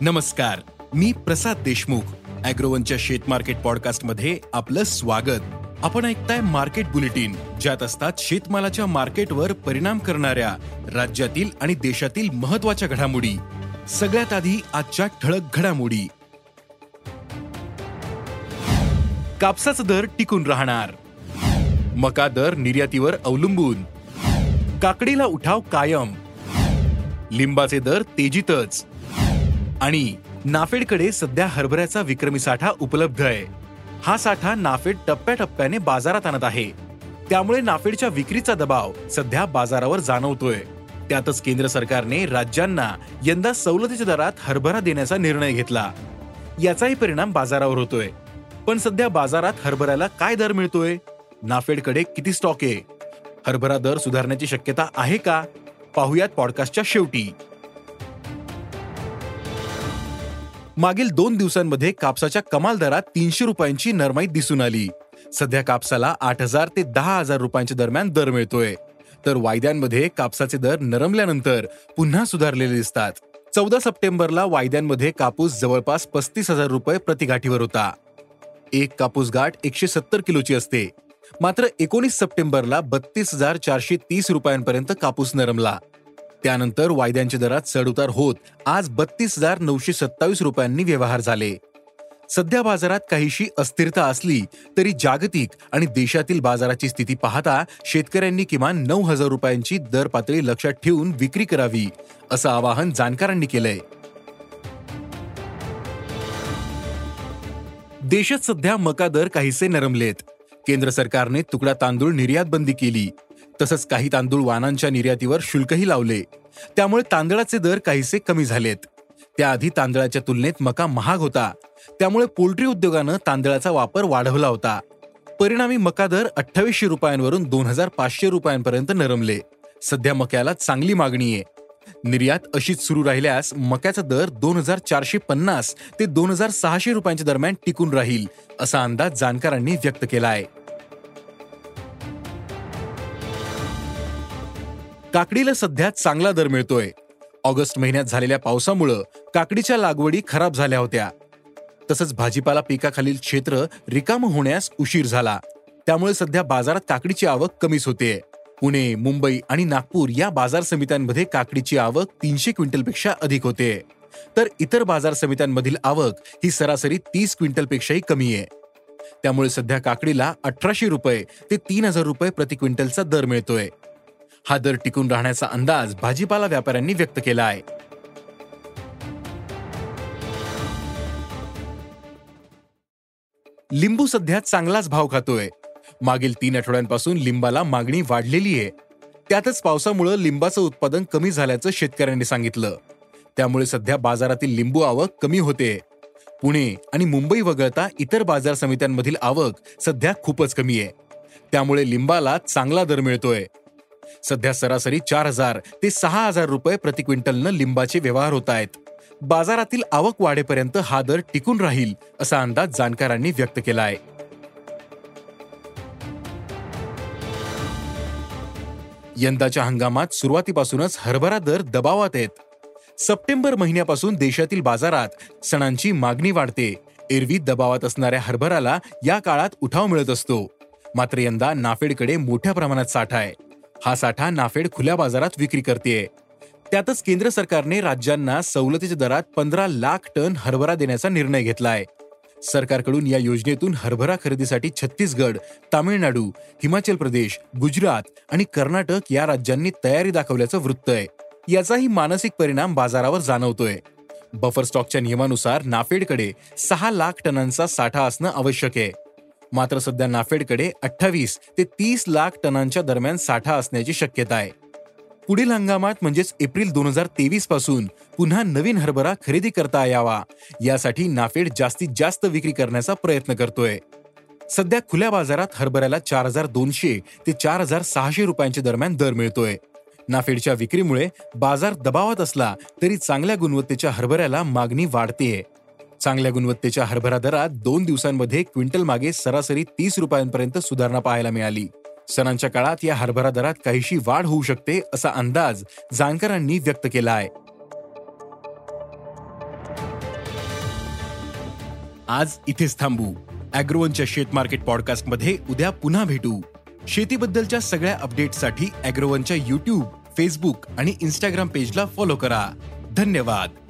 नमस्कार मी प्रसाद देशमुख. अॅग्रोवनच्या शेत मार्केट पॉडकास्टमध्ये आपलं स्वागत. आपण ऐकताय मार्केट बुलेटिन ज्यात असतात शेतमालाच्या मार्केटवर परिणाम करणाऱ्या राज्यातील आणि देशातील महत्त्वाच्या घडामोडी. सगळ्यात आधी आजच्या ठळक घडामोडी. कापसाचा दर टिकून राहणार. मका दर निर्यातीवर अवलंबून. काकडीला उठाव कायम. लिंबाचे दर तेजीतच. आणि नाफेडकडे सध्या हरभऱ्याचा विक्रमी साठा उपलब्ध आहे. हा साठा नाफेड टप्प्याटप्प्याने बाजारात आणत आहे. त्यामुळे नाफेडच्या विक्रीचा दबाव सध्या बाजारावर जाणवतोय. त्यातच केंद्र सरकारने राज्यांना यंदा सवलतीच्या दरात हरभरा देण्याचा निर्णय घेतला. याचाही परिणाम बाजारावर होतोय. पण सध्या बाजारात हरभऱ्याला काय दर मिळतोय? नाफेडकडे किती स्टॉक आहे? हरभरा दर सुधारण्याची शक्यता आहे का? पाहुयात पॉडकास्टच्या शेवटी. मागील दोन दिवसांमध्ये कापसाच्या कमाल दरात तीनशे रुपयांची नरमाई दिसून आली. सध्या कापसाला आठ हजार ते दहा हजार रुपयांच्या दरम्यान दर मिळतोय. तर वायद्यांमध्ये कापसाचे दर नरमल्यानंतर पुन्हा सुधारलेले दिसतात. चौदा सप्टेंबरला वायद्यांमध्ये कापूस जवळपास पस्तीस हजार रुपये प्रतिगाठीवर होता. एक कापूस गाठ एकशे सत्तर किलोची असते. मात्र एकोणीस सप्टेंबरला बत्तीस हजार चारशे तीस रुपयांपर्यंत कापूस नरमला. त्यानंतर वायद्यांच्या दरात चढउतार होत आज बत्तीस हजार नऊशे सत्तावीस रुपयांनी व्यवहार झाले. सध्या बाजारात काहीशी अस्थिरता असली तरी जागतिक आणि देशातील बाजाराची स्थिती पाहता शेतकऱ्यांनी किमान नऊ हजार रुपयांची दर पातळी लक्षात ठेवून विक्री करावी असं आवाहन जाणकारांनी केलंय. देशात सध्या मका दर काहीसे नरमलेत. केंद्र सरकारने तुकडा तांदूळ निर्यात बंदी केली तसंच काही तांदूळ वाहनांच्या निर्यातीवर शुल्कही लावले. त्यामुळे तांदळाचे दर काहीसे कमी झालेत. त्याआधी तांदळाच्या तुलनेत मका महाग होता. त्यामुळे पोल्ट्री उद्योगानं तांदळाचा वापर वाढवला होता. परिणामी मका दर अठ्ठावीसशे रुपयांवरून दोन हजार पाचशे रुपयांपर्यंत नरमले. सध्या मक्याला चांगली मागणी आहे. निर्यात अशीच सुरू राहिल्यास मक्याचा दर दोन हजार चारशे पन्नास ते दोन हजार सहाशे रुपयांच्या दरम्यान टिकून राहील असा अंदाज जाणकारांनी व्यक्त केला आहे काकडीला सध्या चांगला दर मिळतोय. ऑगस्ट महिन्यात झालेल्या पावसामुळं काकडीच्या लागवडी खराब झाल्या होत्या. तसंच भाजीपाला पिकाखालील क्षेत्र रिकाम होण्यास उशीर झाला. त्यामुळे सध्या बाजारात काकडीची आवक कमीच होते. पुणे मुंबई आणि नागपूर या बाजार समित्यांमध्ये काकडीची आवक तीनशे क्विंटलपेक्षा अधिक होते. तर इतर बाजार समित्यांमधील आवक ही सरासरी तीस क्विंटलपेक्षाही कमी आहे. त्यामुळे सध्या काकडीला अठराशे रुपये ते तीन हजार रुपये प्रति क्विंटलचा दर मिळतोय. हा दर टिकून राहण्याचा अंदाज भाजीपाला व्यापाऱ्यांनी व्यक्त केला आहे. लिंबू सध्या चांगलाच भाव खातोय. मागील तीन आठवड्यांपासून लिंबाला मागणी वाढलेली आहे. त्यातच पावसामुळे लिंबाचं उत्पादन कमी झाल्याचं शेतकऱ्यांनी सांगितलं. त्यामुळे सध्या बाजारातील लिंबू आवक कमी होते. पुणे आणि मुंबई वगळता इतर बाजार समित्यांमधील आवक सध्या खूपच कमी आहे. त्यामुळे लिंबाला चांगला दर मिळतोय. सध्या सरासरी चार हजार ते सहा हजार रुपये प्रति क्विंटलनं लिंबाचे व्यवहार होत आहेत. बाजारातील आवक वाढेपर्यंत हा दर टिकून राहील असा अंदाज जाणकारांनी व्यक्त केला आहे यंदाच्या हंगामात सुरुवातीपासूनच हरभरा दर दबावात आहेत. सप्टेंबर महिन्यापासून देशातील बाजारात सणांची मागणी वाढते. एरवी दबावात असणाऱ्या हरभराला या काळात उठाव मिळत असतो. मात्र यंदा नाफेडकडे मोठ्या प्रमाणात साठा आहे. हा साठा नाफेड खुल्या बाजारात विक्री करते त्यातच केंद्र सरकारने राज्यांना सवलतीच्या दरात पंधरा लाख टन हरभरा देण्याचा निर्णय घेतलाय. सरकारकडून या योजनेतून हरभरा खरेदीसाठी छत्तीसगड तामिळनाडू हिमाचल प्रदेश गुजरात आणि कर्नाटक या राज्यांनी तयारी दाखवल्याचं वृत्त आहे. याचाही मानसिक परिणाम बाजारावर जाणवतोय. बफर स्टॉकच्या नियमानुसार नाफेडकडे सहा लाख टनांचा साठा असणं आवश्यक आहे. मात्र सध्या नाफेडकडे अठ्ठावीस ते तीस लाख टनांच्या दरम्यान साठा असण्याची शक्यता आहे. पुढील हंगामात म्हणजेच एप्रिल दोन हजार तेवीसपासून पुन्हा नवीन हरभरा खरेदी करता यावा. यासाठी नाफेड जास्तीत जास्त विक्री करण्याचा प्रयत्न करतोय. सध्या खुल्या बाजारात हरभऱ्याला चार हजार दोनशे ते चार हजार सहाशे रुपयांच्या दरम्यान दर मिळतोय. नाफेडच्या विक्रीमुळे बाजार दबावात असला तरी चांगल्या गुणवत्तेच्या हरभऱ्याला मागणी वाढतेय. चांगल्या गुणवत्तेच्या हरभरा दरात दोन दिवसांमध्ये क्विंटल मागे सरासरी तीस रुपयांपर्यंत सुधारणा पाहायला मिळाली. सणांच्या काळात या हरभरा दरात काहीशी वाढ होऊ शकते असा अंदाज जाणकारांनी व्यक्त केला आहे. आज इथेच थांबू. अॅग्रोवनच्या शेत मार्केट पॉडकास्टमध्ये उद्या पुन्हा भेटू. शेतीबद्दलच्या सगळ्या अपडेटसाठी अॅग्रोवनच्या युट्यूब फेसबुक आणि इन्स्टाग्राम पेजला फॉलो करा. धन्यवाद.